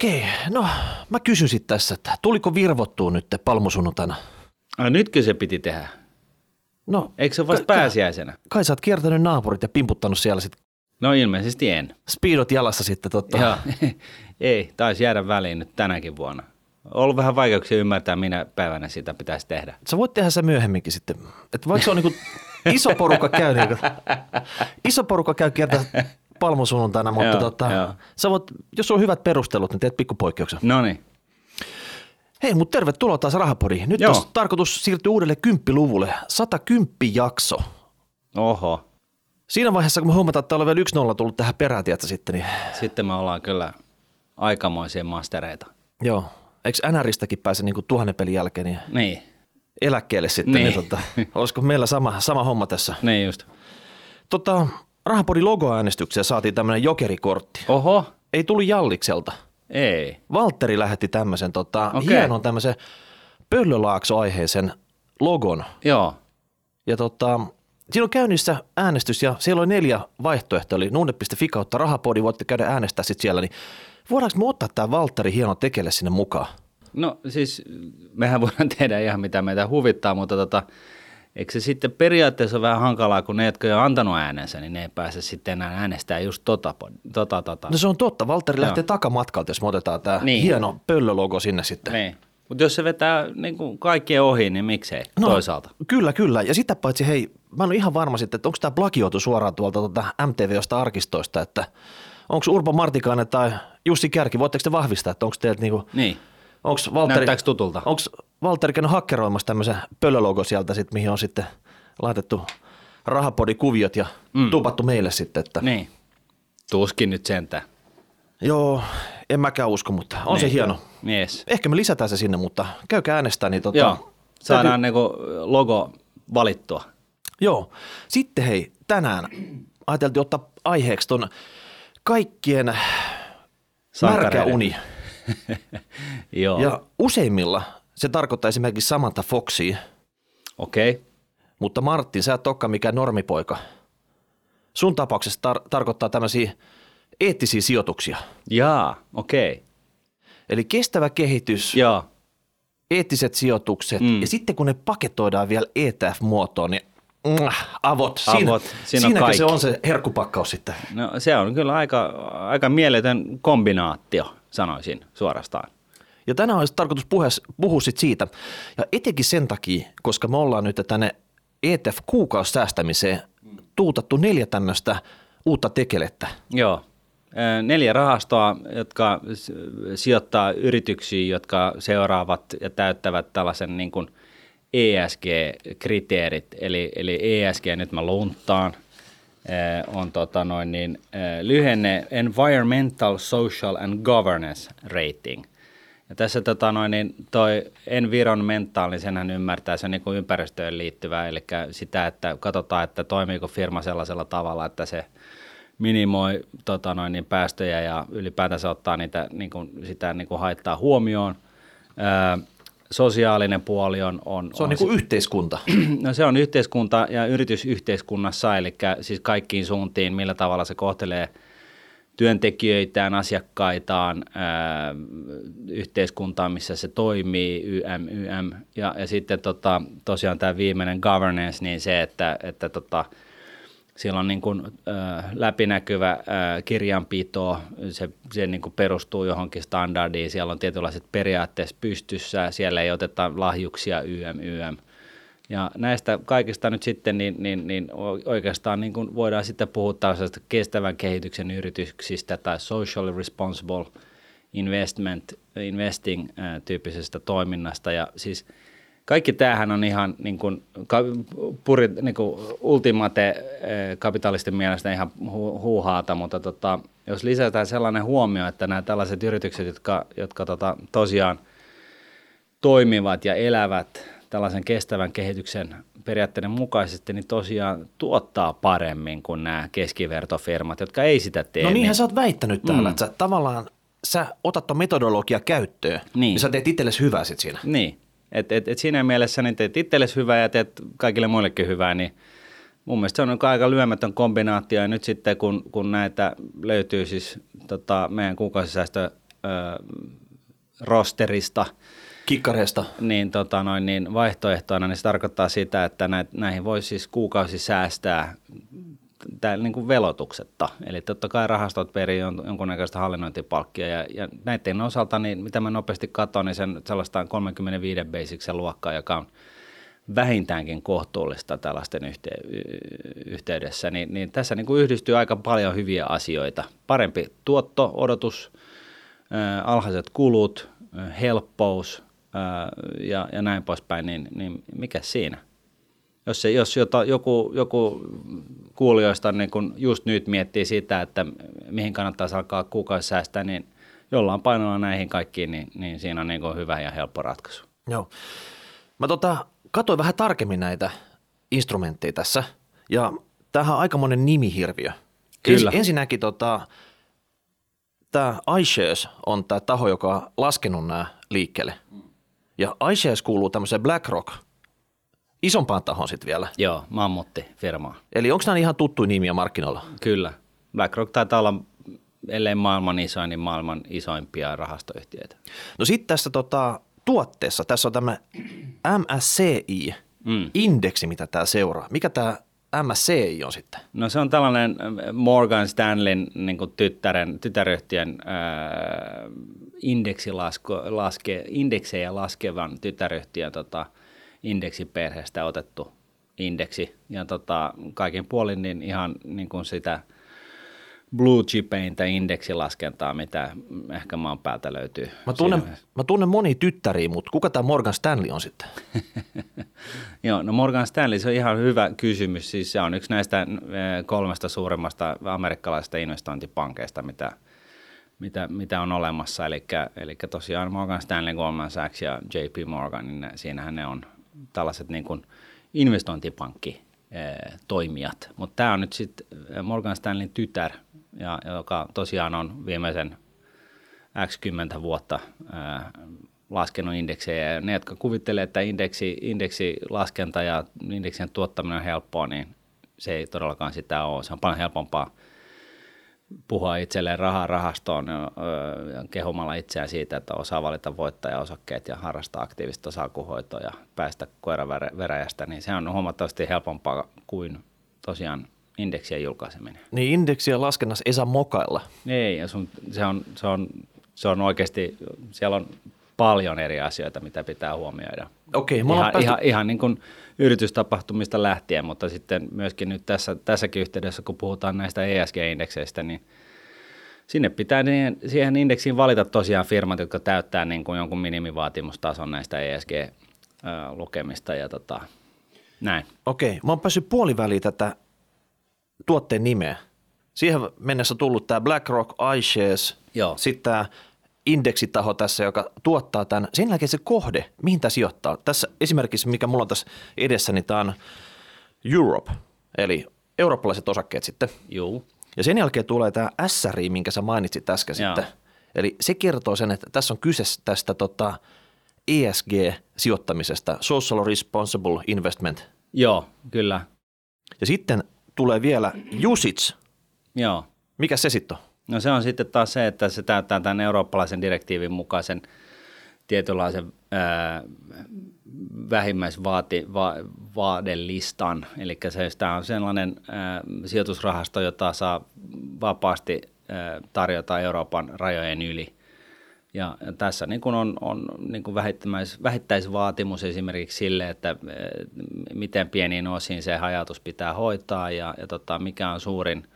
Okei, no mä kysyn sit tässä, että tuliko virvottua nyt palmusunnuntaina? No, nytkö se piti tehdä? No, Eikö se ole vasta Ka- pääsiäisenä? kai sä oot kiertänyt naapurit ja pimputtanut siellä sit No ilmeisesti en. speedot jalassa sitten totta. Joo. Ei, taisi jäädä väliin nyt tänäkin vuonna. On ollut vähän vaikeuksia ymmärtää, minä päivänä sitä pitäisi tehdä. Sä voit tehdä se myöhemminkin sitten. Että vaikka se on niinku iso porukka käy, niinku, iso porukka käy kiertää palmusunnuntaina, mutta Joo, tota, joo. sä voit, jos on hyvät perustelut, niin teet pikkupoikkeuksen. No niin. Hei, mutta tervetuloa taas Rahapodiin. Nyt Joo. on tarkoitus siirtyä uudelle kymppiluvulle. 110 jakso. Oho. Siinä vaiheessa, kun me huomataan, että on vielä 1-0 tullut tähän perään, tiedätkö, sitten, niin Sitten me ollaan kyllä aikamoisia mastereita. joo. Eikö NRistäkin pääse niin kuin tuhannen pelin jälkeen niin Niin, eläkkeelle sitten, niin, Niin. niin tota, olisiko meillä sama, sama homma tässä? niin just. Tota, Rahapodin logoäänestykseen saatiin tämmöinen jokerikortti. Oho, Ei tullut Jallikselta. ei. Valtteri lähetti tämmöisen tota, Okei. hienon tämmöisen Pöllölaakso-aiheisen logon. Joo, Ja tota, siinä on käynnissä äänestys ja siellä oli neljä vaihtoehtoa, eli nunne.fi kautta rahapodi, voitte käydä äänestää sitten siellä, niin voidaanko me ottaa tämä Valtteri hieno tekele sinne mukaan? no siis mehän voidaan tehdä ihan mitä meitä huvittaa, mutta tota, eikö se sitten periaatteessa ole vähän hankalaa, kun ne, jotka ei ole antanut äänensä, niin ne ei pääse sitten enää äänestämään just tota, tota, tota. No se on totta, Valtteri Joo. lähtee takamatkalta, jos me otetaan tämä Niin. niin. hieno pöllölogo sinne sitten. Niin. Mutta jos se vetää niin kuin kaikkien ohi, niin miksei no. toisaalta. Kyllä, kyllä. Ja sitä paitsi, hei, mä en ole ihan varma sitten, että onko tämä plagioitu suoraan tuolta tuota MTV-josta arkistoista, että onko Urpo Martikainen tai Jussi Kärki, voitteko te vahvistaa, että onko teiltä niinku, Niin. Onko Valtteri, Näyttääkö tutulta? onko Valtteri käynyt hakkeroimassa tämmöisen pöllölogo sieltä sitten, mihin on sitten laitettu rahapodikuviot ja mm. tupattu meille sitten, että Niin. Tuskin nyt sentään. joo, en mäkään usko, mutta on niin. se hieno. Yes. Ehkä me lisätään se sinne, mutta käykää äänestää, niin tota, Joo. Saadaan niinku logo valittua. Joo. Sitten hei, tänään ajateltiin ottaa aiheeksi ton kaikkien märkä Sankareiden. uni. Joo. Ja useimmilla se tarkoittaa esimerkiksi Samantha Foxia, Okei. Okay. mutta Martin, sä et olekaan mikään normipoika. Sun tapauksessa tar- tarkoittaa tämmöisiä eettisiä sijoituksia. Jaa, okei. Okay. Eli kestävä kehitys, Joo. eettiset sijoitukset Mm. ja sitten kun ne paketoidaan vielä ETF-muotoon, niin avot. Siinä, Avot, siinä on siinäkö se on se herkkupakkaus sitten? No se on kyllä aika, aika mieletön kombinaatio, sanoisin suorastaan. Ja tänään olisi tarkoitus puhua, puhua sit siitä, ja etenkin sen takia, koska me ollaan nyt tänne ETF-kuukausisäästämiseen tuutattu neljä tämmöistä uutta tekelettä. Joo. Neljä rahastoa, jotka sijoittaa yrityksiin, jotka seuraavat ja täyttävät tällaisen niin kuin ESG-kriteerit. Eli, eli ESG, nyt mä lunttaan, on tota noin niin, ö, lyhenne Environmental, Social and Governance Rating. Ja tässä tota noin, niin toi environmental, niin senhän ymmärtää, se on niin kuin ympäristöön liittyvää, eli sitä, että katsotaan, että toimiiko firma sellaisella tavalla, että se minimoi tota noin, niin päästöjä ja ylipäätänsä ottaa niitä, niin kuin, sitä niin kuin haittaa huomioon. Öö, sosiaalinen puoli on... on Se on, on niin kuin yhteiskunta. No se on yhteiskunta ja yritysyhteiskunnassa, eli siis kaikkiin suuntiin, millä tavalla se kohtelee työntekijöitään, asiakkaitaan, ää, yhteiskuntaa, missä se toimii, YM, YM. Ja, ja sitten tota, tosiaan tämä viimeinen governance, niin se, että, että tota, siellä on niin kuin, äh, läpinäkyvä äh, kirjanpito, se, se niin kuin perustuu johonkin standardiin, siellä on tietynlaiset periaatteessa pystyssä, siellä ei oteta lahjuksia YM, YM. Ja näistä kaikista nyt sitten niin, niin, niin oikeastaan niin kuin voidaan sitten puhua tällaisesta kestävän kehityksen yrityksistä tai socially responsible investment, investing äh, tyyppisestä toiminnasta. Ja siis kaikki tämähän on ihan niin kuin, puri, niin kuin ultimate äh, kapitalisten mielestä ihan hu, huuhaata, mutta tota, jos lisätään sellainen huomio, että nämä tällaiset yritykset, jotka, jotka tota, tosiaan toimivat ja elävät tällaisen kestävän kehityksen periaatteiden mukaisesti, niin tosiaan tuottaa paremmin kuin nämä keskivertofirmat, jotka ei sitä tee. No niinhän niin, sä oot väittänyt täällä, mm. että sä tavallaan sä otat ton metodologia käyttöön, Niin. ja sä teet itsellesi hyvää sit siinä. Niin, että et, et siinä mielessä niin teet itsellesi hyvää ja teet kaikille muillekin hyvää, niin mun mielestä se on niinku aika lyömätön kombinaatio. Ja nyt sitten kun, kun näitä löytyy siis tota, meidän kuukausisäästö rosterista – kikkareista. Niin, tota noin, niin vaihtoehtoina, niin se tarkoittaa sitä, että näihin voi siis kuukausi säästää täällä niin kuin velotuksetta. Eli totta kai rahastot perii jonkunnäköistä hallinnointipalkkia ja, ja näiden osalta, niin mitä mä nopeasti katson, niin sen sellaista 35 basicsen luokkaa, joka on vähintäänkin kohtuullista tällaisten yhte- yhteydessä, niin, niin tässä niin kuin yhdistyy aika paljon hyviä asioita. Parempi tuotto, odotus, alhaiset kulut, helppous, ja, ja näin poispäin, niin, niin mikä siinä? Jos, se, jos jota, joku, joku kuulijoista niin kun just nyt miettii sitä, että mihin kannattaisi alkaa kuukausi säästää, niin jollain painolla näihin kaikkiin, niin, niin siinä on niin kuin hyvä ja helppo ratkaisu. Joo. Mä tota, katsoin vähän tarkemmin näitä instrumentteja tässä, ja tämähän on aikamoinen nimihirviö. Kyllä. Ens, ensinnäkin tota, tämä iShares on tämä taho, joka on laskenut nämä liikkeelle. Ja iShares kuuluu tämmöiseen BlackRock isompaan tahoon sitten vielä. Joo, mammutti firmaa. Eli onko nämä ihan tuttuja nimiä markkinoilla? Kyllä. BlackRock taitaa olla, ellei maailman isoin, niin maailman isoimpia rahastoyhtiöitä. No sitten tässä tota, tuotteessa, tässä on tämä MSCI-indeksi, mm. mitä tämä seuraa. Mikä tämä MSCI on sitten? No se on tällainen Morgan Stanleyn niin tyttären, tytäryhtiön ää, indeksilaske, laske, indeksejä laskevan tytäryhtiön tota, indeksiperheestä otettu indeksi. Ja tota, kaiken puolin niin ihan niin kuin sitä blue chipeintä indeksilaskentaa, mitä ehkä maan päältä löytyy. Mä tunnen, mä tunnen moni tyttäriä, mutta kuka tämä Morgan Stanley on sitten? Joo, no Morgan Stanley, se on ihan hyvä kysymys. Siis se on yksi näistä eh, kolmesta suuremmasta amerikkalaisesta investointipankeista, mitä – mitä, mitä on olemassa. Eli, eli tosiaan Morgan Stanley, Goldman Sachs ja JP Morgan, niin siinähän ne on tällaiset niin kuin investointipankki toimijat. Mutta tämä on nyt sitten Morgan Stanleyn tytär, ja, joka tosiaan on viimeisen X 10 vuotta ää, laskenut indeksejä. Ja ne, jotka kuvittelee, että indeksi, indeksilaskenta ja indeksien tuottaminen on helppoa, niin se ei todellakaan sitä ole. Se on paljon helpompaa puhua itselleen rahaa rahastoon ja kehumalla itseään siitä, että osaa valita voittajaosakkeet ja harrastaa aktiivista salkuhoitoa ja päästä koiran veräjästä, niin se on huomattavasti helpompaa kuin tosiaan indeksien julkaiseminen. Niin indeksien laskennassa ei saa mokailla. Ei, ja sun, se, on, se, on, se on oikeasti, siellä on paljon eri asioita, mitä pitää huomioida. Okei, okay, ihan, päästy... ihan, ihan niin kuin yritystapahtumista lähtien, mutta sitten myöskin nyt tässä, tässäkin yhteydessä, kun puhutaan näistä ESG-indekseistä, niin sinne pitää niin, siihen indeksiin valita tosiaan firmat, jotka täyttää niin kuin jonkun minimivaatimustason näistä ESG-lukemista ja tota, näin. Okei, mä oon päässyt puoliväliin tätä tuotteen nimeä. Siihen mennessä tullut tämä BlackRock, iShares, sitten tämä indeksitaho tässä, joka tuottaa tämän. Sen jälkeen se kohde, mihin tämä sijoittaa. Tässä esimerkiksi, mikä mulla on tässä edessä, niin tämä on Europe, eli eurooppalaiset osakkeet sitten. Joo. Ja sen jälkeen tulee tämä SRI, minkä sä mainitsit äsken Joo. sitten. Eli se kertoo sen, että tässä on kyse tästä tota ESG-sijoittamisesta, Social Responsible Investment. Joo, kyllä. Ja sitten tulee vielä usage. Joo. Mikä se sitten on? No se on sitten taas se, että se täyttää tämän eurooppalaisen direktiivin mukaisen tietynlaisen ää, vähimmäisvaadelistan. Eli se, tämä on sellainen ää, sijoitusrahasto, jota saa vapaasti ää, tarjota Euroopan rajojen yli. Ja tässä niin kuin on, on niin kuin vähittäis, vähittäisvaatimus esimerkiksi sille, että miten pieniin osiin se hajatus pitää hoitaa ja, ja tota, mikä on suurin –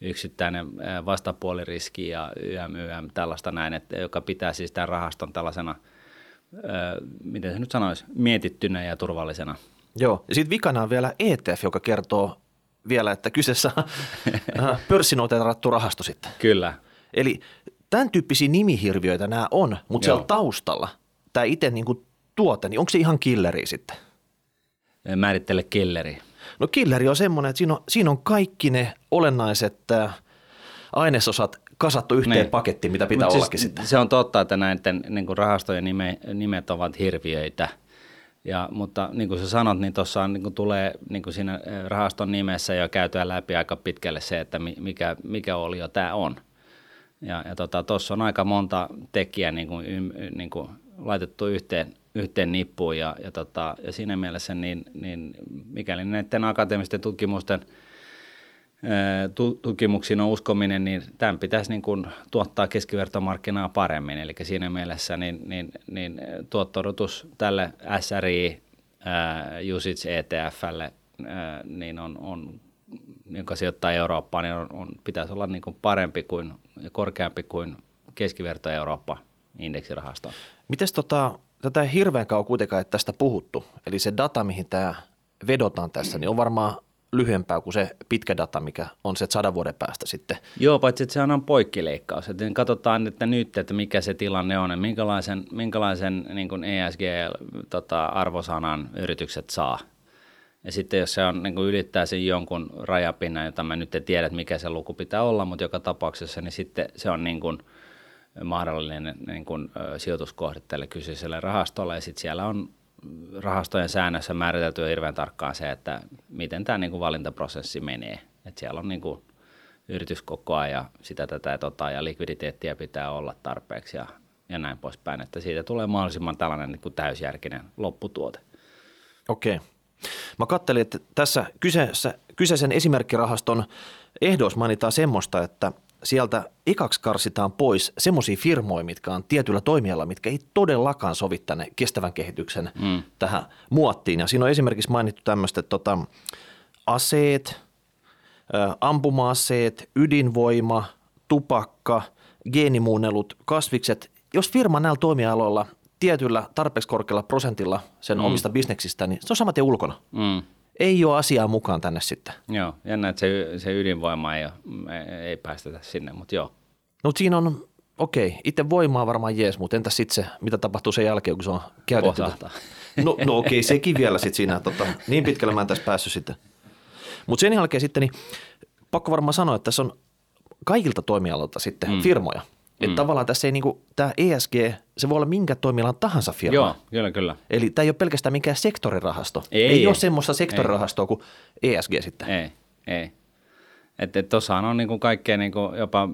yksittäinen vastapuoliriski ja YM, YM tällaista näin, että, joka pitää siis tämän rahaston tällaisena, miten se nyt sanoisi, mietittynä ja turvallisena. Joo, ja sitten vikana on vielä ETF, joka kertoo vielä, että kyseessä on pörssinoteerattu rahasto sitten. Kyllä. Eli tämän tyyppisiä nimihirviöitä nämä on, mutta Joo. siellä taustalla tämä itse niin kuin tuote, niin onko se ihan killeri sitten? Määrittele killeri. No killeri on semmoinen, että siinä on, siinä on kaikki ne olennaiset äh, ainesosat kasattu yhteen niin. pakettiin, mitä pitää Mut siis ollakin siis, sitten. Se on totta, että näiden niin kuin rahastojen nime, nimet ovat hirviöitä. Ja, mutta niin kuin sä sanot, niin tuossa niin tulee niin kuin siinä äh, rahaston nimessä jo käytyä läpi aika pitkälle se, että mikä, mikä oli jo tämä on. Ja, ja tuossa tota, on aika monta tekijää niin kuin, niin kuin laitettu yhteen, yhteen nippuun ja, ja, tota, ja siinä mielessä niin, niin mikäli näiden akateemisten tutkimusten tutkimuksiin on uskominen, niin tämän pitäisi niin kuin tuottaa keskivertomarkkinaa paremmin. Eli siinä mielessä niin, niin, niin tuottodotus tälle SRI Usage ETFlle niin on, on joka sijoittaa Eurooppaan, niin on, on, pitäisi olla niin kuin parempi kuin korkeampi kuin keskiverto Eurooppa indeksirahasto. Miten tota, tätä ei hirveän kauan kuitenkaan että tästä puhuttu, eli se data, mihin tämä vedotaan tässä, niin on varmaan lyhyempää kuin se pitkä data, mikä on se sadan vuoden päästä sitten. Joo, paitsi että se on poikkileikkaus. Että katsotaan että nyt, että mikä se tilanne on ja minkälaisen, minkälaisen niin kuin ESG-arvosanan tota, yritykset saa. Ja sitten jos se on, niin kuin ylittää sen jonkun rajapinnan, jota mä nyt en tiedä, että mikä se luku pitää olla, mutta joka tapauksessa, niin sitten se on niin kuin mahdollinen niin kuin, sijoituskohde tälle kyseiselle rahastolle. Ja sitten siellä on rahastojen säännössä määritelty hirveän tarkkaan se, että miten tämä niin kuin valintaprosessi menee. Että siellä on niin kuin yrityskokoa ja sitä tätä ja, tota, ja likviditeettiä pitää olla tarpeeksi ja, ja näin poispäin, että siitä tulee mahdollisimman tällainen niin kuin täysjärkinen lopputuote. Okei. Mä katselin, että tässä kyseessä, kyseisen esimerkkirahaston ehdoissa mainitaan semmoista, että sieltä ekaksi karsitaan pois semmoisia firmoja, mitkä on tietyllä toimialalla, mitkä ei todellakaan sovi tänne kestävän kehityksen mm. tähän muottiin. Ja siinä on esimerkiksi mainittu tämmöistä tota, aseet, ampuma-aseet, ydinvoima, tupakka, geenimuunnelut, kasvikset. Jos firma näillä toimialoilla tietyllä tarpeeksi korkealla prosentilla sen mm. omista bisneksistä, niin se on samat ulkona. Mm. Ei ole asiaa mukaan tänne sitten. Joo, jännä, että se, se ydinvoima ei, ole, ei päästetä sinne, mutta joo. No siinä on, okei, okay, itse voimaa varmaan jees, mutta entäs sitten se, mitä tapahtuu sen jälkeen, kun se on käytetty? No, no okei, okay, sekin vielä sitten siinä, tota, niin pitkälle mä en tässä päässyt sitten. Mutta sen jälkeen sitten, niin pakko varmaan sanoa, että tässä on kaikilta toimialoilta sitten mm. firmoja – että mm. tavallaan tässä ei niinku, tämä ESG, se voi olla minkä toimialan tahansa firma. Joo, kyllä, kyllä. Eli tämä ei ole pelkästään mikään sektorirahasto. Ei, ei, ei. ole semmoista sektorirahastoa ei. kuin ESG sitten. Ei, ei. Että et tuossahan on niinku kaikkea niinku jopa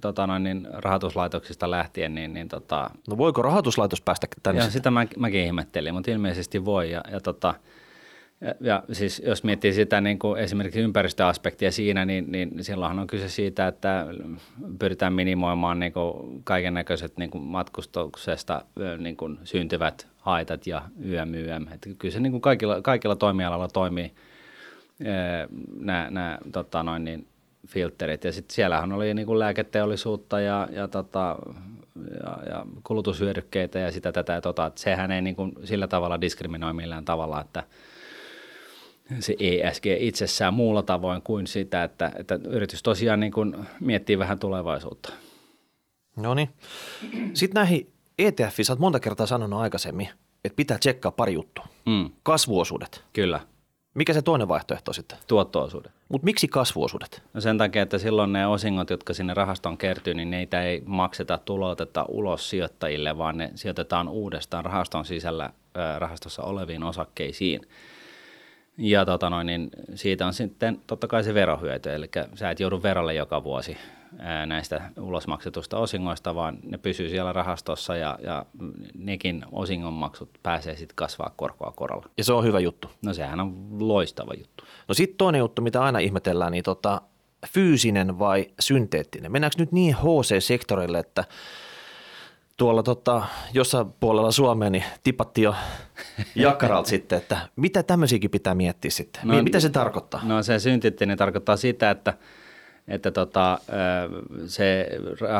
tota noin, niin rahoituslaitoksista lähtien. Niin, niin tota... No voiko rahoituslaitos päästä tänne? Joo, sitä mä, mäkin ihmettelin, mutta ilmeisesti voi. Ja, ja tota, ja, siis jos miettii sitä niin kuin esimerkiksi ympäristöaspektia siinä, niin, niin silloinhan on kyse siitä, että pyritään minimoimaan niin kaiken näköiset niin matkustuksesta niin kuin syntyvät haitat ja YMYM. Että kyllä se niin kuin kaikilla, kaikilla toimialalla toimii nämä tota noin, niin filterit. Ja sitten siellähän oli niin kuin lääketeollisuutta ja, ja, tota, ja, ja kulutushyödykkeitä ja sitä tätä tota. Että sehän ei niin kuin sillä tavalla diskriminoi millään tavalla, että – se ESG itsessään muulla tavoin kuin sitä, että, että yritys tosiaan niin kuin miettii vähän tulevaisuutta. No niin. Sitten näihin ETF, sä oot monta kertaa sanonut aikaisemmin, että pitää tsekkaa pari juttua. Mm. Kasvuosuudet. Kyllä. Mikä se toinen vaihtoehto sitten? Tuottoosuudet. Mutta miksi kasvuosuudet? No sen takia, että silloin ne osingot, jotka sinne rahastoon kertyy, niin neitä ei makseta tulouteta ulos sijoittajille, vaan ne sijoitetaan uudestaan rahaston sisällä rahastossa oleviin osakkeisiin – ja tota noin, niin siitä on sitten totta kai se verohyöty, eli sä et joudu verolle joka vuosi näistä ulosmaksetusta osingoista, vaan ne pysyy siellä rahastossa ja, ja nekin osingonmaksut pääsee sitten kasvaa korkoa korolla. Ja se on hyvä juttu. No sehän on loistava juttu. No sitten toinen juttu, mitä aina ihmetellään, niin tota, fyysinen vai synteettinen? Mennäänkö nyt niin HC-sektorille, että tuolla tota, jossain puolella Suomea niin tipatti jo jakkaralta sitten, että mitä tämmöisiäkin pitää miettiä sitten? No, mitä se tarkoittaa? No se synteettinen tarkoittaa sitä, että että tota, se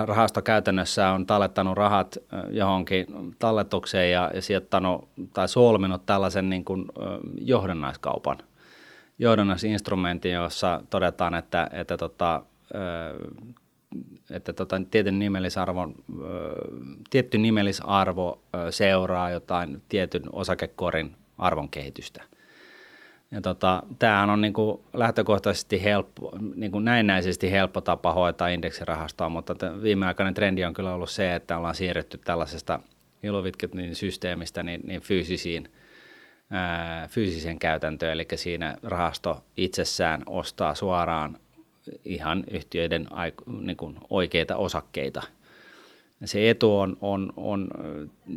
rahasto käytännössä on tallettanut rahat johonkin talletukseen ja, ja sijoittanut tai solminut tällaisen niin kuin johdannaiskaupan, johdannaisinstrumentin, jossa todetaan, että, että tota, että tota, tietyn nimellisarvo, tietty nimellisarvo seuraa jotain tietyn osakekorin arvon kehitystä. Ja tota, tämähän on niin kuin lähtökohtaisesti helppo, niin kuin näennäisesti helppo tapa hoitaa indeksirahastoa, mutta viimeaikainen trendi on kyllä ollut se, että ollaan siirretty tällaisesta Iluvitketin systeemistä niin, niin fyysisiin, ää, fyysiseen käytäntöön, eli siinä rahasto itsessään ostaa suoraan ihan yhtiöiden niin kuin oikeita osakkeita. Se etu on, on, on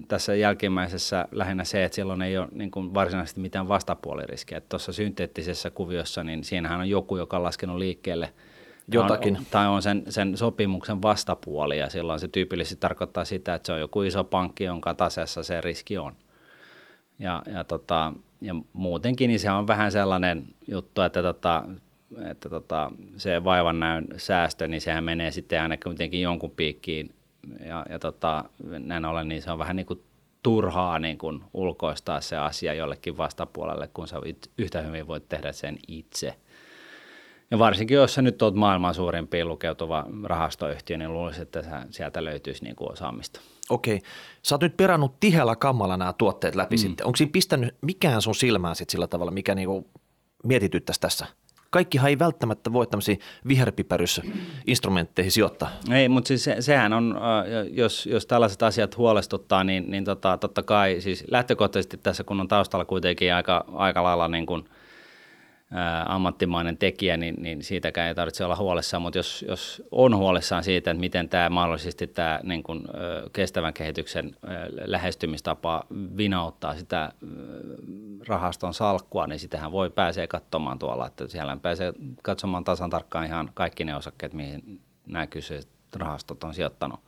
tässä jälkimmäisessä lähinnä se, että silloin ei ole niin kuin varsinaisesti mitään vastapuoliriskiä. Tuossa synteettisessä kuviossa, niin siinähän on joku, joka on laskenut liikkeelle – jotakin. On, tai on sen, sen sopimuksen vastapuoli ja silloin se tyypillisesti tarkoittaa sitä, että se on joku iso pankki, jonka taseessa se riski on. Ja, ja, tota, ja muutenkin niin se on vähän sellainen juttu, että, tota, että tota, se vaivan näyn säästö, niin sehän menee sitten aina kuitenkin jonkun piikkiin ja, ja tota, näin ollen, niin se on vähän niin kuin turhaa niin kuin ulkoistaa se asia jollekin vastapuolelle, kun sä yhtä hyvin voit tehdä sen itse – ja varsinkin, jos sä nyt oot maailman suurimpiin lukeutuva rahastoyhtiö, niin luulisin, että sieltä löytyisi niin kuin osaamista. Okei. Sä oot nyt perannut tiheällä kammalla nämä tuotteet läpi mm. sitten. Onko siinä pistänyt mikään sun silmään sitten sillä tavalla, mikä niinku mietityttäisi tässä? Kaikkihan ei välttämättä voi tämmöisiin viherpipäryssä instrumentteihin sijoittaa. Ei, mutta siis se, sehän on, jos, jos tällaiset asiat huolestuttaa, niin, niin tota, totta kai siis lähtökohtaisesti tässä, kun on taustalla kuitenkin aika, aika lailla niin kuin – ammattimainen tekijä, niin, niin siitäkään ei tarvitse olla huolissaan, mutta jos, jos on huolissaan siitä, että miten tämä mahdollisesti tämä niin kuin, kestävän kehityksen lähestymistapa vinauttaa sitä rahaston salkkua, niin sitähän voi pääsee katsomaan tuolla, että siellä pääsee katsomaan tasan tarkkaan ihan kaikki ne osakkeet, mihin nämä kyseiset rahastot on sijoittanut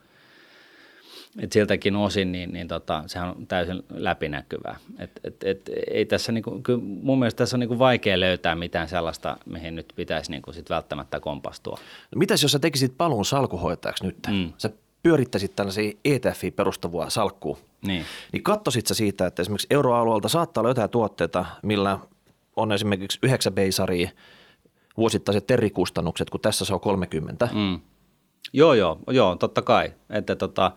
et siltäkin osin niin, niin tota, sehän on täysin läpinäkyvää. Et, et, et, ei tässä niinku, kyllä mun mielestä tässä on niinku vaikea löytää mitään sellaista, mihin nyt pitäisi niinku sit välttämättä kompastua. No mitäs jos sä tekisit paluun salkuhoitajaksi nyt? Mm. Sä pyörittäisit tällaisia ETFiin perustuvaa salkkua. Niin. Niin katsoisit sä siitä, että esimerkiksi euroalueelta saattaa olla jotain tuotteita, millä on esimerkiksi 9 beisaria vuosittaiset terrikustannukset, kun tässä se on 30. Mm. Joo, joo, joo, totta kai. Että tota,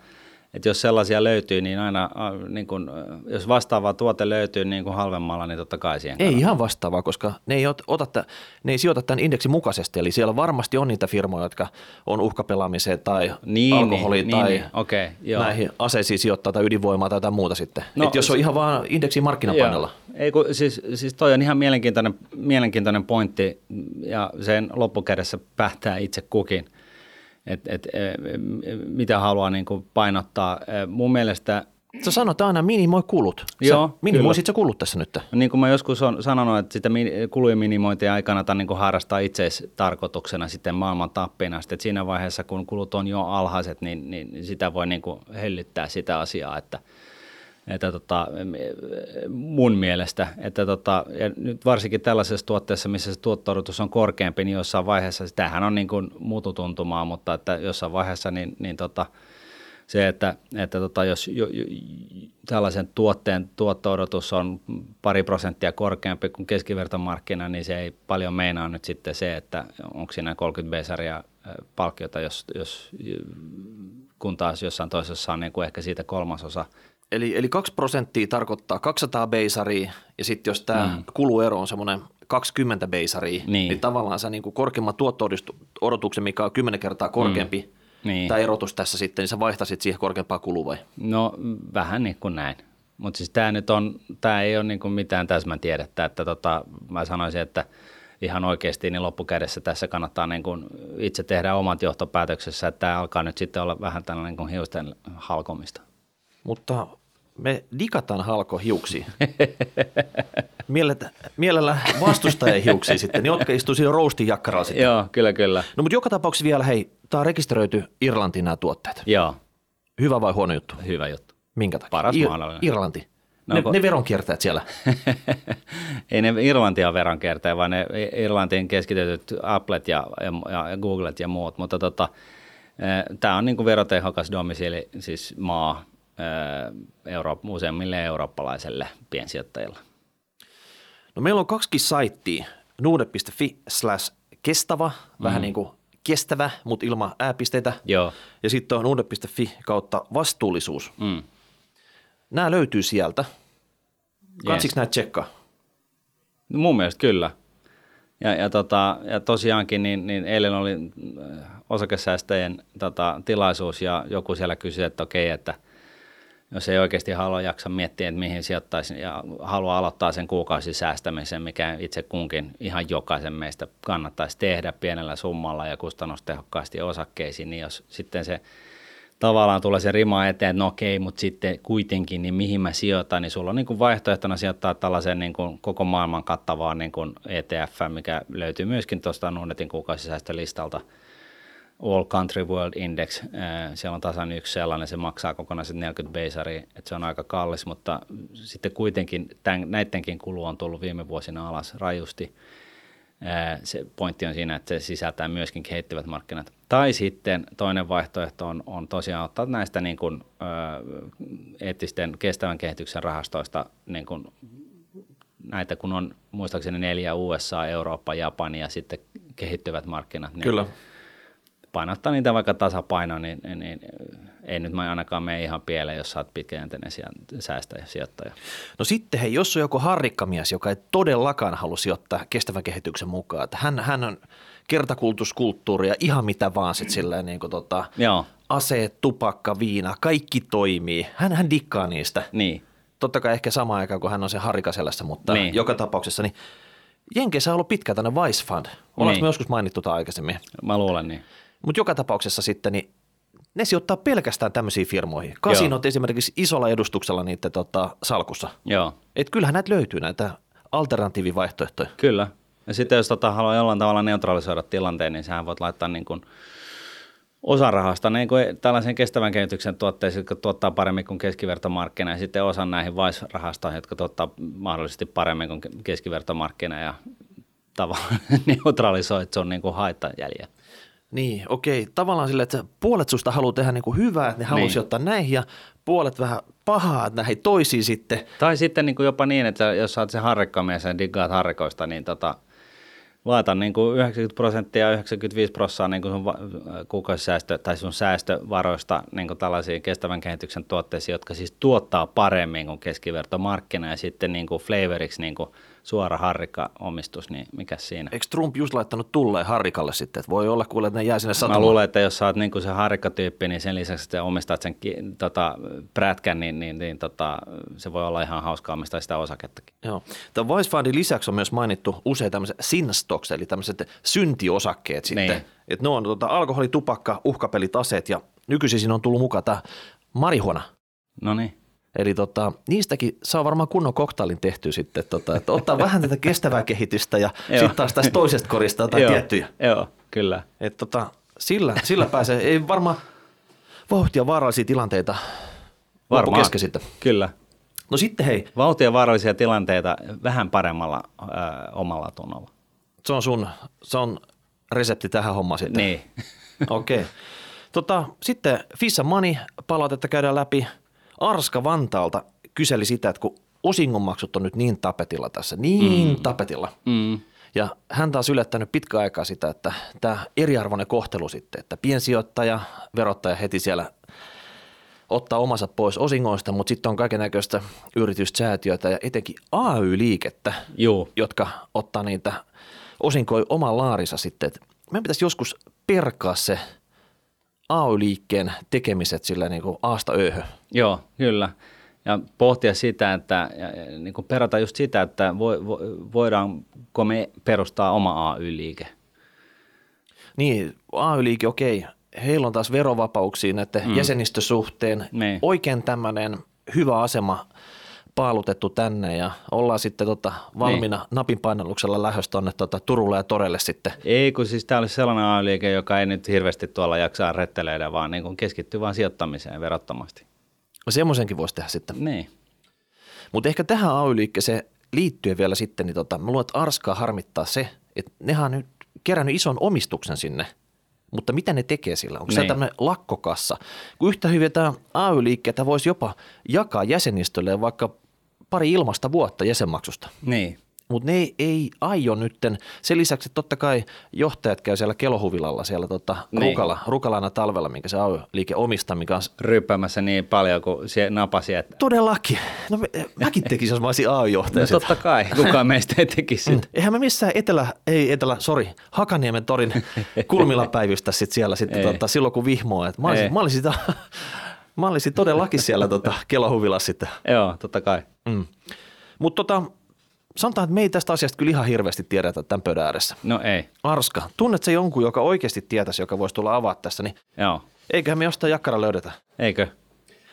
että jos sellaisia löytyy, niin aina, niin kun, jos vastaava tuote löytyy niin kuin halvemmalla, niin totta kai siihen Ei kannattaa. ihan vastaavaa, koska ne ei, ota, ne ei sijoita tämän indeksin mukaisesti. Eli siellä varmasti on niitä firmoja, jotka on uhkapelaamiseen tai niin, alkoholiin niin, tai niin, okay, joo. näihin aseisiin sijoittaa tai ydinvoimaa tai jotain muuta sitten. No, Et jos on ihan vaan indeksin markkinapainolla. Ei, kun, siis, siis toi on ihan mielenkiintoinen, mielenkiintoinen pointti ja sen loppukädessä päättää itse kukin – että et, e, mitä haluaa niin kuin painottaa. E, mun mielestä Sä sanot aina minimoi kulut. Sä Joo, minimoisit sä kulut tässä nyt? Niin kuin mä joskus on sanonut, että sitä kulujen minimointia ei kannata niin kuin harrastaa tarkoituksena sitten maailman tappina. Sitten siinä vaiheessa, kun kulut on jo alhaiset, niin, niin sitä voi niin kuin hellyttää sitä asiaa, että – että tota, mun mielestä, että tota, ja nyt varsinkin tällaisessa tuotteessa, missä se tuotto on korkeampi, niin jossain vaiheessa, tämähän on niin kuin mututuntumaa, mutta että jossain vaiheessa niin, niin tota, se, että, että tota, jos jo, jo, tällaisen tuotteen tuotto-odotus on pari prosenttia korkeampi kuin keskivertomarkkina, niin se ei paljon meinaa nyt sitten se, että onko siinä 30 besaria palkkiota, jos, jos, kun taas jossain toisessa on niin kuin ehkä siitä kolmasosa Eli, eli 2 prosenttia tarkoittaa 200 beisaria ja sitten jos tämä mm. kuluero on semmoinen 20 beisaria, niin, niin tavallaan sä niin kuin korkeimman tuotto-odotuksen, mikä on 10 kertaa korkeampi, mm. niin. tämä erotus tässä sitten, niin sä vaihtasit siihen korkeampaa kulua vai? No vähän niin kuin näin. Mutta siis tämä nyt on, tämä ei ole niin kuin mitään tiedettä, että tota, mä sanoisin, että ihan oikeasti niin loppukädessä tässä kannattaa niin kuin itse tehdä omat johtopäätöksessä, että tämä alkaa nyt sitten olla vähän tällainen niin kuin hiusten halkomista. Mutta me digataan halko hiuksi. Mielellä, mielellä vastustajien hiuksi sitten, jotka istuu siinä roastin jakkaralla sitten. Joo, kyllä, kyllä. No mutta joka tapauksessa vielä, hei, tämä on rekisteröity Irlantiin nämä tuotteet. Joo. Hyvä vai huono juttu? Hyvä juttu. Minkä takia? Paras Ir- mahdollinen. Irlanti. No, ne, kun... ne veronkiertäjät siellä. Ei ne Irlantia veronkiertäjät, vaan ne Irlantiin keskitetyt Applet ja, ja, ja Googlet ja muut, mutta tota, eh, tämä on niin kuin verotehokas domisiili, siis maa, Euro- useimmille eurooppalaiselle piensijoittajille. No meillä on kaksi saittia, nuude.fi slash kestävä, mm. vähän niin kuin kestävä, mutta ilman ääpisteitä. Joo. Ja sitten on nuude.fi kautta vastuullisuus. Mm. Nämä löytyy sieltä. Kansiksi yes. näitä tsekkaa? No mun mielestä kyllä. Ja, ja, tota, ja tosiaankin niin, niin eilen oli osakesäästäjien tota, tilaisuus ja joku siellä kysyi, että okei, että – jos ei oikeasti halua jaksa miettiä, että mihin sijoittaisi ja haluaa aloittaa sen kuukausisäästämisen, mikä itse kunkin ihan jokaisen meistä kannattaisi tehdä pienellä summalla ja kustannustehokkaasti osakkeisiin, niin jos sitten se tavallaan tulee se rima eteen, että no okei, mutta sitten kuitenkin, niin mihin mä sijoitan, niin sulla on niin kuin vaihtoehtona sijoittaa tällaisen niin kuin koko maailman kattavaan niin kuin ETF, mikä löytyy myöskin tuosta Nunetin kuukausisäästölistalta – All Country World Index, siellä on tasan yksi sellainen, se maksaa kokonaiset 40 beisari, että se on aika kallis, mutta sitten kuitenkin tämän, näidenkin kulu on tullut viime vuosina alas rajusti. Se pointti on siinä, että se sisältää myöskin kehittyvät markkinat. Tai sitten toinen vaihtoehto on, on tosiaan ottaa näistä niin kuin, eettisten kestävän kehityksen rahastoista niin kuin, näitä, kun on muistaakseni neljä USA, Eurooppa, Japani ja sitten kehittyvät markkinat. Niin Kyllä painottaa niitä vaikka tasapainoa, niin, niin, niin ei nyt mä ainakaan mene ihan pieleen, jos sä oot pitkäjänteinen säästäjä, sijoittaja. No sitten hei, jos on joku harrikkamies, joka ei todellakaan halua sijoittaa kestävän kehityksen mukaan, että hän, hän on kertakultuskulttuuri ja ihan mitä vaan sitten silleen niin kuin tota, Joo. aseet, tupakka, viina, kaikki toimii. Hän, hän dikkaa niistä. Niin. Totta kai ehkä samaan aikaan, kun hän on se harrikaselässä, mutta niin. joka tapauksessa niin Jenkeissä on ollut pitkä tänne Vice Fund. Ollaanko niin. me joskus mainittu tämä aikaisemmin? Mä luulen niin. Mutta joka tapauksessa sitten niin ne sijoittaa pelkästään tämmöisiin firmoihin. Kasinot Joo. esimerkiksi isolla edustuksella niiden tota, salkussa. Joo. Et kyllähän näitä löytyy näitä alternatiivivaihtoehtoja. Kyllä. Ja sitten jos tota, haluaa jollain tavalla neutralisoida tilanteen, niin sähän voit laittaa niin kuin osa rahasta niin kuin tällaisen kestävän kehityksen tuotteisiin, jotka tuottaa paremmin kuin keskivertomarkkina, ja sitten osan näihin vice-rahastoihin, jotka tuottaa mahdollisesti paremmin kuin keskivertomarkkina, ja tavallaan neutralisoit sun niin kuin haittajäljen. Niin, okei. Tavallaan sille, että puolet susta haluaa tehdä niin kuin hyvää, että ne haluaa niin. ottaa näihin ja puolet vähän pahaa, että näihin toisiin sitten. Tai sitten niin kuin jopa niin, että jos sä oot se harrikkamies ja diggaat harrikoista, niin tota, laita niin kuin 90 prosenttia ja 95 prosenttia niin kuin sun kuukausisäästö tai sun säästövaroista niin kuin tällaisiin kestävän kehityksen tuotteisiin, jotka siis tuottaa paremmin kuin keskivertomarkkina ja sitten niin kuin flavoriksi niin kuin – suora harrika-omistus, niin mikä siinä? Eikö Trump just laittanut tulleen harrikalle sitten, että voi olla kuule, että ne jää sinne satamaan? Mä luulen, että jos sä oot niin se harrikatyyppi, niin sen lisäksi, että omistat sen tota, prätkän, niin, niin, niin tota, se voi olla ihan hauskaa omistaa sitä osakettakin. Joo. Tämä Vice Fundin lisäksi on myös mainittu usein tämmöiset sin stocks, eli tämmöiset syntiosakkeet sitten. Niin. Että ne on tota, alkoholi, tupakka, uhkapelit, aseet ja nykyisin siinä on tullut mukaan tämä marihuana. No niin. Eli tota, niistäkin saa varmaan kunnon koktailin tehty sitten, tota, että ottaa vähän tätä kestävää kehitystä ja sitten taas tästä toisesta korista jotain tiettyjä. Joo, kyllä. Et tota, sillä, sillä pääsee, ei varmaan vauhtia vaarallisia tilanteita varmaan, sitten. Kyllä. No sitten hei. Vauhtia vaarallisia tilanteita vähän paremmalla ö, omalla tunnolla. Se on sun, se on resepti tähän hommaan sitten. Niin. Okei. Okay. Tota, sitten Fissa Money palautetta käydään läpi – Arska Vantaalta kyseli sitä, että kun osingonmaksut on nyt niin tapetilla tässä, niin mm. tapetilla. Mm. Ja hän taas yllättänyt pitkä aikaa sitä, että tämä eriarvoinen kohtelu sitten, että piensijoittaja, verottaja heti siellä ottaa omansa pois osingoista, mutta sitten on kaiken näköistä yrityssäätiöitä ja etenkin AY-liikettä, Joo. jotka ottaa niitä osinkoja oman laarinsa sitten. Et meidän pitäisi joskus perkaa se – AY-liikkeen tekemiset sillä niin kuin aasta ööhö. Joo, kyllä. Ja pohtia sitä, että ja, niin kuin perata just sitä, että vo, vo, voidaanko me perustaa oma AY-liike. Niin, AY-liike, okei. Heillä on taas verovapauksia näiden mm. jäsenistösuhteen. Niin. Oikein tämmöinen hyvä asema paalutettu tänne ja ollaan sitten tota valmiina niin. napin painalluksella lähdössä tuonne tota Turulle ja Torelle sitten. Ei, kun siis tämä olisi sellainen AY-liike, joka ei nyt hirveästi tuolla jaksaa retteleitä, vaan niin kuin keskittyy vain sijoittamiseen verottomasti. No semmoisenkin voisi tehdä sitten. Niin. Mutta ehkä tähän AY-liikkeeseen liittyen vielä sitten, niin tota, mä luulen, että Arskaa harmittaa se, että nehän on nyt kerännyt ison omistuksen sinne – mutta mitä ne tekee sillä? Onko niin. se tämmöinen lakkokassa? Kun yhtä hyvin tämä AY-liikkeitä voisi jopa jakaa jäsenistölle vaikka pari ilmasta vuotta jäsenmaksusta. Niin. Mutta ne ei, ei aio nytten. Sen lisäksi, että totta kai johtajat käy siellä kelohuvilalla siellä tota niin. rukala, rukalana talvella, minkä se AY-liike omistaa, mikä on... Ryppäämässä niin paljon kuin se napasi. Että... Todellakin. No mäkin tekisin, jos mä olisin AY-johtaja. No totta kai, kukaan meistä ei tekisi sitä. Eihän mä missään etelä, ei etelä, sori, Hakaniemen torin kulmilla päivystä sit siellä sitten tota, silloin kun vihmoa. Mä olisin, mä olisin sitä Mä olisin todellakin siellä tota, kelohuvilla sitten. Joo, totta kai. Mm. Mutta tota, sanotaan, että me ei tästä asiasta kyllä ihan hirveästi tiedetä tämän pöydän ääressä. No ei. Arska, tunnet se jonkun, joka oikeasti tietäisi, joka voisi tulla avaa tässä, niin Joo. eiköhän me jostain jakkara löydetä. Eikö?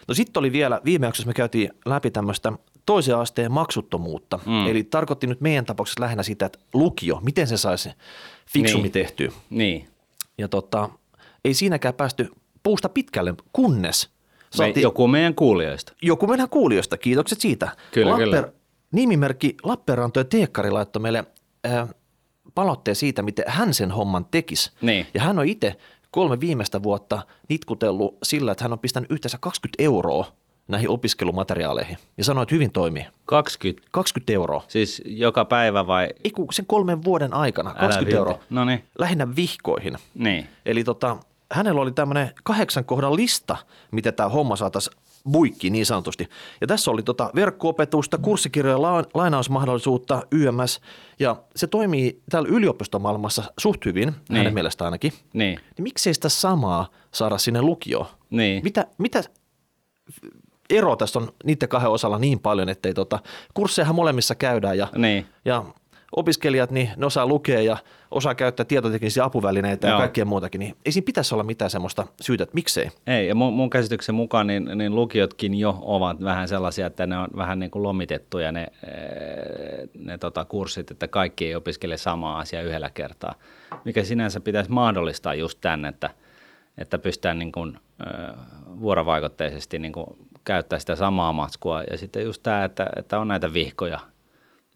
No sitten oli vielä, viime jaksossa me käytiin läpi tämmöistä toisen asteen maksuttomuutta. Mm. Eli tarkoitti nyt meidän tapauksessa lähinnä sitä, että lukio, miten se saisi fiksummin Niin. tehtyä. Niin. Ja tota, ei siinäkään päästy puusta pitkälle, kunnes Me, saatiin joku meidän kuulijoista. joku meidän kuulijoista, kiitokset siitä. Kyllä, kyllä. Nimimerkki Lappeenranto ja Teekkari laittoi meille äh, palautteen siitä, miten hän sen homman tekisi. Niin. Ja hän on itse kolme viimeistä vuotta nitkutellut sillä, että hän on pistänyt yhteensä 20 euroa näihin opiskelumateriaaleihin. Ja sanoi, että hyvin toimii. 20. 20 euroa. Siis joka päivä vai? Ei sen kolmen vuoden aikana, 20 euroa. No niin. Lähinnä vihkoihin. Niin. Eli tota, hänellä oli tämmöinen kahdeksan kohdan lista, miten tämä homma saataisiin buikki niin sanotusti. Ja tässä oli tota verkko-opetusta, kurssikirjoja, la- lainausmahdollisuutta, YMS, ja se toimii täällä yliopistomaailmassa suht hyvin, niin. hänen mielestä ainakin. Niin. Niin miksei sitä samaa saada sinne lukioon? Niin. Mitä, mitä ero tässä on niiden kahden osalla niin paljon, ettei tota, kurssejahan molemmissa käydään ja, Niin. ja opiskelijat, niin ne osaa lukea ja osaa käyttää tietoteknisiä apuvälineitä ja Joo. kaikkea muutakin, niin ei siinä pitäisi olla mitään semmoista syytä, että miksei. Ei, ja mun, mun käsityksen mukaan niin, niin lukiotkin jo ovat vähän sellaisia, että ne on vähän niin kuin lomitettuja ne, eh, ne tota, kurssit, että kaikki ei opiskele samaa asiaa yhdellä kertaa, mikä sinänsä pitäisi mahdollistaa just tänne, että, että pystytään niin kuin, eh, vuorovaikutteisesti niin kuin käyttää sitä samaa matskua ja sitten just tämä, että, että on näitä vihkoja,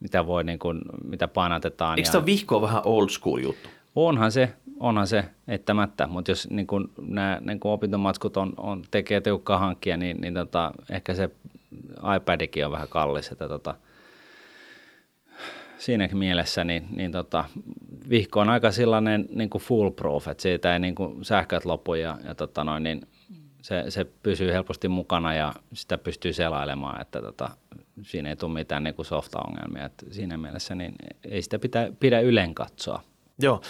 mitä voi niin kuin, mitä painatetaan. Eikö ja- tämä vihko vähän old school juttu? Onhan se, onhan se eittämättä, mutta jos niin kun nämä niin kun opintomatskut on, on, tekee tiukkaa hankkia, niin, niin tota, ehkä se iPadikin on vähän kallis. Että tota, siinäkin mielessä niin, niin tota, vihko on aika sellainen niin kuin foolproof, että siitä ei niin kuin sähköt lopu ja, ja tota noin, niin se, se pysyy helposti mukana ja sitä pystyy selailemaan, että tota, siinä ei tule mitään niin kuin softa-ongelmia. Että siinä mielessä niin ei sitä pitä, pidä ylen katsoa. Joo.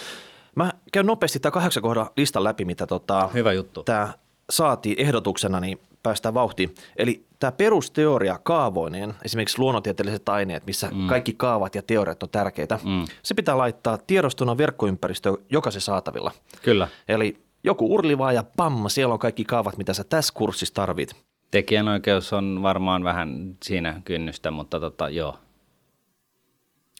Mä käyn nopeasti tämä kahdeksan kohdan listan läpi, mitä tota, Hyvä juttu. tämä saatiin ehdotuksena, niin päästään vauhtiin. Eli tämä perusteoria kaavoineen, esimerkiksi luonnontieteelliset aineet, missä mm. kaikki kaavat ja teoriat on tärkeitä, mm. se pitää laittaa tiedostona verkkoympäristöön jokaisen saatavilla. Kyllä. Eli joku urlivaa ja pam, siellä on kaikki kaavat, mitä sä tässä kurssissa tarvit. Tekijänoikeus on varmaan vähän siinä kynnystä, mutta tota, joo.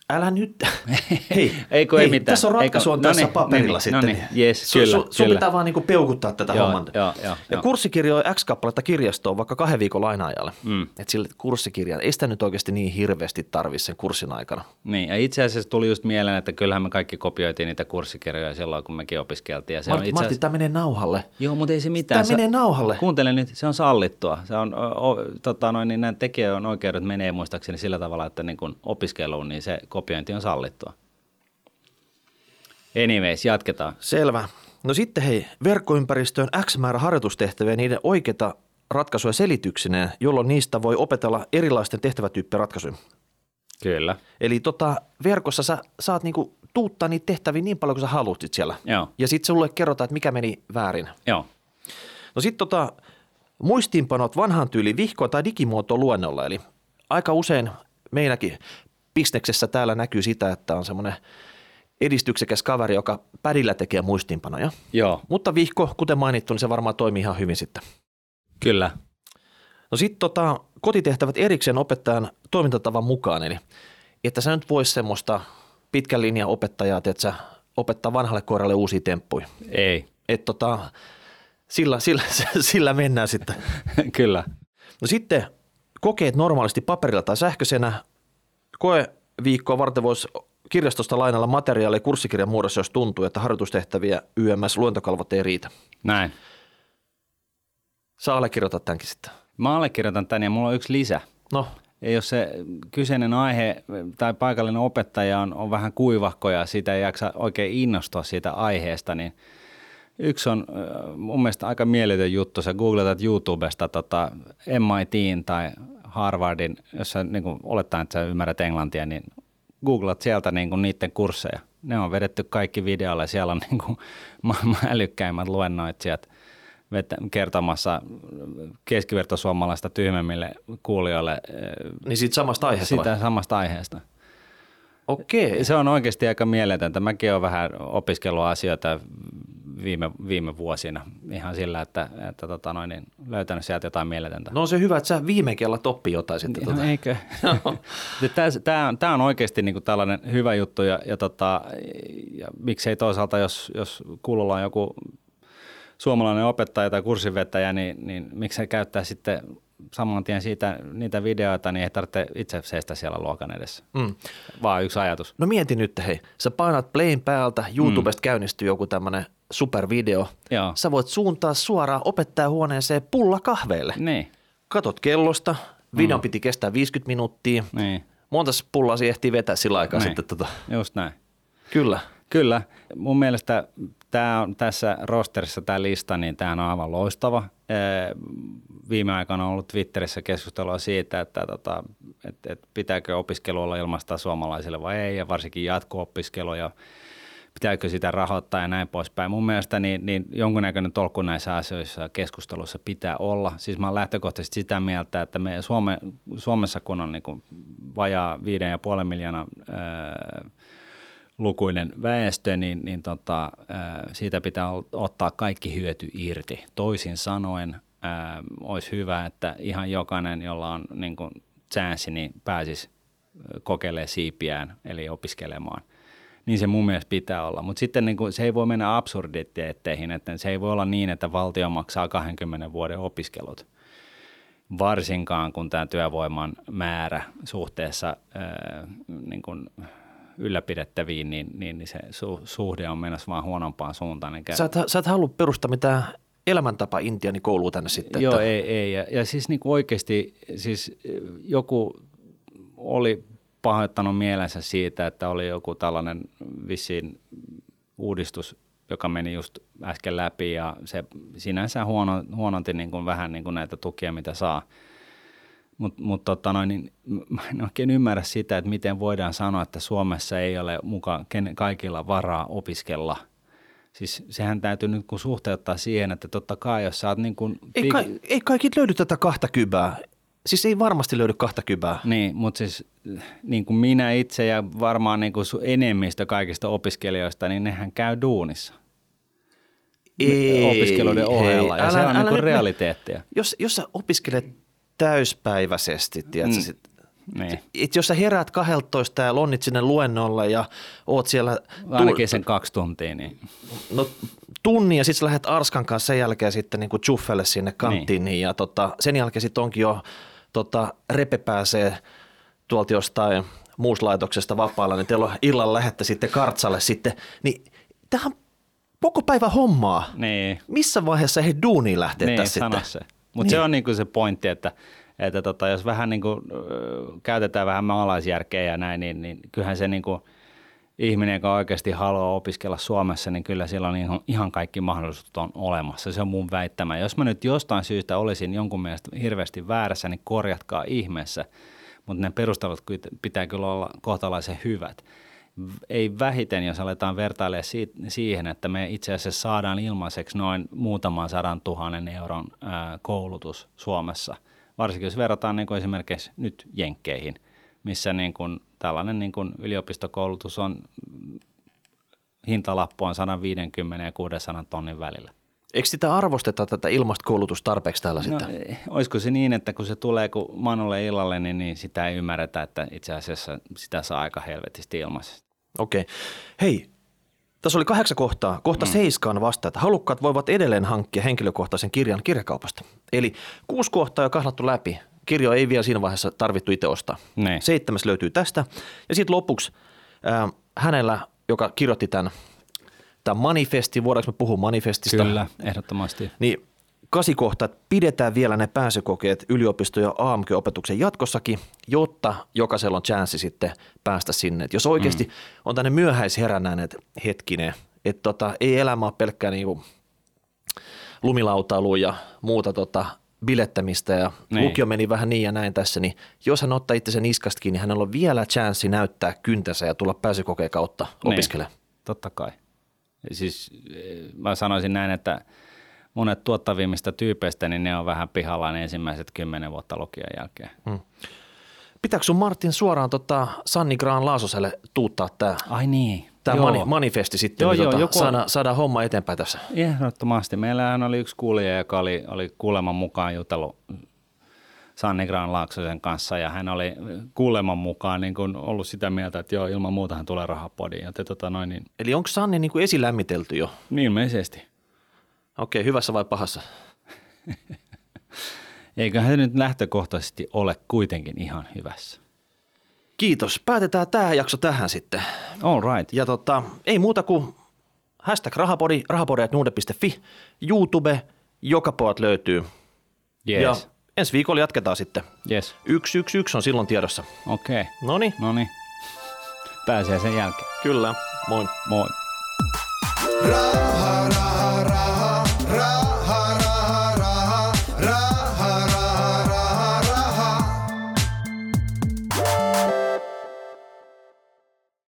Älä nyt. Hei, Ei kun ei hei, mitään. Tässä on ratkaisu on Eikö- tässä noniin, paperilla noniin, sitten. noniin. Jes, Su- kyllä, su- sun kyllä. pitää vaan niinku peukuttaa tätä Joo, homman. joo, joo, ja joo. kurssikirjoi X kappaletta kirjastoon vaikka kahden viikon laina-ajalle. Mm. Että sille kurssikirjan, ei sitä nyt oikeasti niin hirveästi tarvi sen kurssin aikana. Niin, ja itse asiassa tuli just mieleen, että kyllähän me kaikki kopioitiin niitä kurssikirjoja silloin, kun mekin opiskeltiin. Ja se on Martti, itse Martti asiassa... tämä menee nauhalle. Joo, mutta ei se mitään. Tämä menee nauhalle. Kuuntele nyt, se on sallittua. Se on, o, o, tota noin, niin nämä tekijän oikeudet menee muistaakseni sillä tavalla, että niin kun opiskeluun, niin se kopiointi on sallittua. Anyways, jatketaan. Selvä. No sitten hei, verkkoympäristöön X määrä harjoitustehtäviä niiden oikeita ratkaisuja selityksineen, jolloin niistä voi opetella erilaisten tehtävätyyppien ratkaisuja. Kyllä. Eli tota, verkossa sä saat niinku tuuttaa niitä tehtäviä niin paljon kuin sä haluat sit siellä. Joo. Ja sitten sulle kerrotaan, että mikä meni väärin. Joo. No sitten tota, muistiinpanot vanhan tyyli vihko- tai digimuoto luennolla. Eli aika usein meilläkin bisneksessä täällä näkyy sitä, että on semmoinen edistyksekäs kaveri, joka pädillä tekee muistiinpanoja. Joo. Mutta vihko, kuten mainittu, niin se varmaan toimii ihan hyvin sitten. Kyllä. No sitten tota, kotitehtävät erikseen opettajan toimintatavan mukaan, eli että sä nyt vois semmoista pitkän linjan opettajaa, että sä opettaa vanhalle koiralle uusia temppuja. Ei. Että tota, sillä, sillä, sillä mennään sitten. Kyllä. No sitten kokeet normaalisti paperilla tai sähköisenä. Koeviikkoa varten voisi kirjastosta lainalla materiaalia kurssikirjan muodossa, jos tuntuu, että harjoitustehtäviä YMS luentokalvot ei riitä. Näin. Saa allekirjoittaa tämänkin sitten. Mä allekirjoitan tän ja mulla on yksi lisä. No, Ja jos se kyseinen aihe tai paikallinen opettaja on, on vähän kuivahko ja siitä ei jaksa oikein innostua siitä aiheesta, niin yksi on mun mielestä aika mieletön juttu. Sä googletat YouTubesta tota MITin tai Harvardin, jos sä niin kuin, olettaen, että sä ymmärrät englantia, niin googlat sieltä niin kuin, niiden kursseja. Ne on vedetty kaikki videolle. Siellä on niin kuin, maailman älykkäimmät luennoitsijat kertomassa keskivertosuomalaista tyhmemmille kuulijoille äh, Niin siitä samasta aiheesta vai? sitä samasta aiheesta. Okei. Se on oikeasti aika mieletöntä. Mäkin olen vähän opiskellut asioita viime, viime vuosina ihan sillä, että, että tota noin, niin löytänyt sieltä jotain mieletöntä. No on se hyvä, että sä viime kerralla toppi jotain sitten. No, tota. eikö? Tämä on, tää on oikeasti niinku tällainen hyvä juttu ja, ja, tota, ja miksei toisaalta, jos, jos kuulolla on joku suomalainen opettaja tai kurssinvetäjä, niin, niin miksei käyttää sitten saman tien siitä, niitä videoita, niin ei tarvitse itse seistä siellä luokan edessä. Mm. Vaan yksi ajatus. No mieti nyt, hei, sä painat playn päältä, YouTubesta mm. käynnistyy joku tämmönen supervideo. Joo. Sä voit suuntaa suoraan opettajahuoneeseen pulla kahveille. Niin, Katot kellosta, videon mm. piti kestää 50 minuuttia. niin, Monta pullaa siihen ehtii vetää sillä aikaa Niin. sitten. Tota. just näin. Kyllä. Kyllä. Mun mielestä tää on, tässä rosterissa tämä lista, niin tämä on aivan loistava. Viime aikoina on ollut Twitterissä keskustelua siitä, että tota, et, et pitääkö opiskelu olla ilmaista suomalaisille vai ei, ja varsinkin jatko-opiskelu ja pitääkö sitä rahoittaa ja näin poispäin. Mun mielestä niin, niin jonkunnäköinen tolkku näissä asioissa ja keskustelussa pitää olla. Siis mä oon lähtökohtaisesti sitä mieltä, että me Suome, Suomessa kun on niin kuin vajaa 5,5 miljoonaa ää, lukuinen väestö, niin, niin tota, siitä pitää ottaa kaikki hyöty irti. Toisin sanoen olisi hyvä, että ihan jokainen, jolla on niin kuin chanssi, niin pääsisi kokeilemaan siipiään, eli opiskelemaan. Niin se mun mielestä pitää olla. Mutta sitten niin kuin, se ei voi mennä absurditeetteihin, että se ei voi olla niin, että valtio maksaa 20 vuoden opiskelut. Varsinkaan kun tämä työvoiman määrä suhteessa ää, niin kuin ylläpidettäviin, niin, niin, niin se su, suhde on menossa vaan huonompaan suuntaan. Eikä, Sä et, sä et halua perustaa mitään elämäntapa intiani koulua tänne sitten. Joo, että, ei, ei. Ja, ja siis niin oikeasti siis joku oli pahoittanut mielensä siitä, että oli joku tällainen vissiin uudistus, joka meni just äsken läpi ja se sinänsä huono, huononti niin kuin vähän niin kuin näitä tukia, mitä saa. Mutta mut tota noin, niin mä en oikein ymmärrä sitä, että miten voidaan sanoa, että Suomessa ei ole mukaan ken, kaikilla varaa opiskella. Siis sehän täytyy nyt kun suhteuttaa siihen, että totta kai jos sä oot niin kuin... ei, ka, ei kaikki löydy tätä kahta kybää. Siis ei varmasti löydy kahta kybää. Niin, mutta siis niin kuin minä itse ja varmaan niin kuin enemmistö kaikista opiskelijoista, niin nehän käy duunissa Ei, opiskeluiden ohella. hei, ja se on niin kuin nyt- realiteettia. Jos, jos sä opiskelet täyspäiväisesti, tiedätkö, Mm. sit, Niin. et jos sä heräät 12 ja lonnit sinne luennolle ja oot siellä Ainakin sen kaksi tuntia, niin no, tunnin ja sitten sä lähdet Arskan kanssa sen jälkeen sitten niin chuffelle sinne kanttiin niin. ja tota, sen jälkeen sitten onkin jo tota, repe pääsee tuolta jostain muuslaitoksesta vapaalla, niin teillä on illalla lähette sitten kartsalle sitten, niin tähän koko päivä hommaa. niin, Missä vaiheessa he duuniin lähtee niin tässä sitten? se. Mutta Niin. se on niin kuin se pointti, että, että tota, jos vähän niin kuin, ö, käytetään vähän maalaisjärkeä ja näin, niin, niin kyllähän se niin kuin, ihminen, joka oikeasti haluaa opiskella Suomessa, niin kyllä sillä on ihan, ihan kaikki mahdollisuudet on olemassa. Se on mun väittämä. Jos mä nyt jostain syystä olisin jonkun mielestä hirveästi väärässä, niin korjatkaa ihmeessä. Mutta ne perustelut pitää kyllä olla kohtalaisen hyvät. Ei vähiten, jos aletaan vertailemaan si- siihen, että me itse asiassa saadaan ilmaiseksi noin muutaman sadan tuhannen euron ää, koulutus Suomessa. Varsinkin jos verrataan niin kuin esimerkiksi nyt Jenkkeihin, missä niin kuin tällainen niin kuin yliopistokoulutus on, hintalappu on 150 ja 600 tonnin välillä. Eikö sitä arvosteta tätä ilmastokoulutusta tarpeeksi täällä No, sitten? olisiko se niin, että kun se tulee kun Manulle illalle, niin, niin sitä ei ymmärretä, että itse asiassa sitä saa aika helvetisti ilmaisesti. Okei. Okay. Hei, tässä oli kahdeksan kohtaa. Kohta mm. seiskaan vasta, että halukkaat voivat edelleen hankkia henkilökohtaisen kirjan kirjakaupasta. Eli kuusi kohtaa on jo kahlattu läpi. Kirjo ei vielä siinä vaiheessa tarvittu itse ostaa. Niin. Seitsemäs löytyy tästä. Ja sitten lopuksi äh, hänellä, joka kirjoitti tämän, tämän manifestin, voidaanko me puhua manifestista? Kyllä, ehdottomasti. Niin kasikohta, että pidetään vielä ne pääsykokeet yliopisto- ja AMK-opetuksen jatkossakin, jotta jokaisella on chanssi sitten päästä sinne. Et jos oikeasti mm. on tänne myöhäisherännäinen hetkinen, että tota, ei elämä ole pelkkää niinku lumilautailu ja muuta tota, bilettämistä ja Niin. niin. lukio meni vähän niin ja näin tässä, niin jos hän ottaa itse niskasta kiinni, hänellä on vielä chanssi näyttää kyntänsä ja tulla pääsykokeen kautta opiskelemaan. Niin, totta kai. Siis eh, mä sanoisin näin, että monet tuottavimmista tyypeistä, niin ne on vähän pihallaan ensimmäiset kymmenen vuotta lukion jälkeen. Hmm. Pitääkö sun Martin suoraan tota Sanni Graan Laasoselle tuuttaa tämä Ai niin. Tämä mani, manifesti sitten, joo, niin joo, tota, joku... saada, homma eteenpäin tässä. Ehdottomasti. Meillähän oli yksi kuulija, joka oli, oli kuuleman mukaan jutellut Sanni Graan Laaksosen kanssa ja hän oli kuuleman mukaan niin kuin ollut sitä mieltä, että joo, ilman muuta hän tulee rahapodiin. Ja te, tota, noin, niin... Eli onko Sanni niin kuin esilämmitelty jo? Niin ilmeisesti. Okei, hyvässä vai pahassa? Eiköhän se nyt lähtökohtaisesti ole kuitenkin ihan hyvässä. Kiitos. Päätetään tämä jakso tähän sitten. All right. Ja tota, ei muuta kuin hashtag rahapodi, rahapodi.nuude.fi, YouTube, joka puolta löytyy. Yes. Ja ensi viikolla jatketaan sitten. Yes. Yksi, yksi, yksi on silloin tiedossa. Okei. Okay. Noni. Noni. Pääsee sen jälkeen. Kyllä. Moi. Moi. Raha, raha, raha, raha.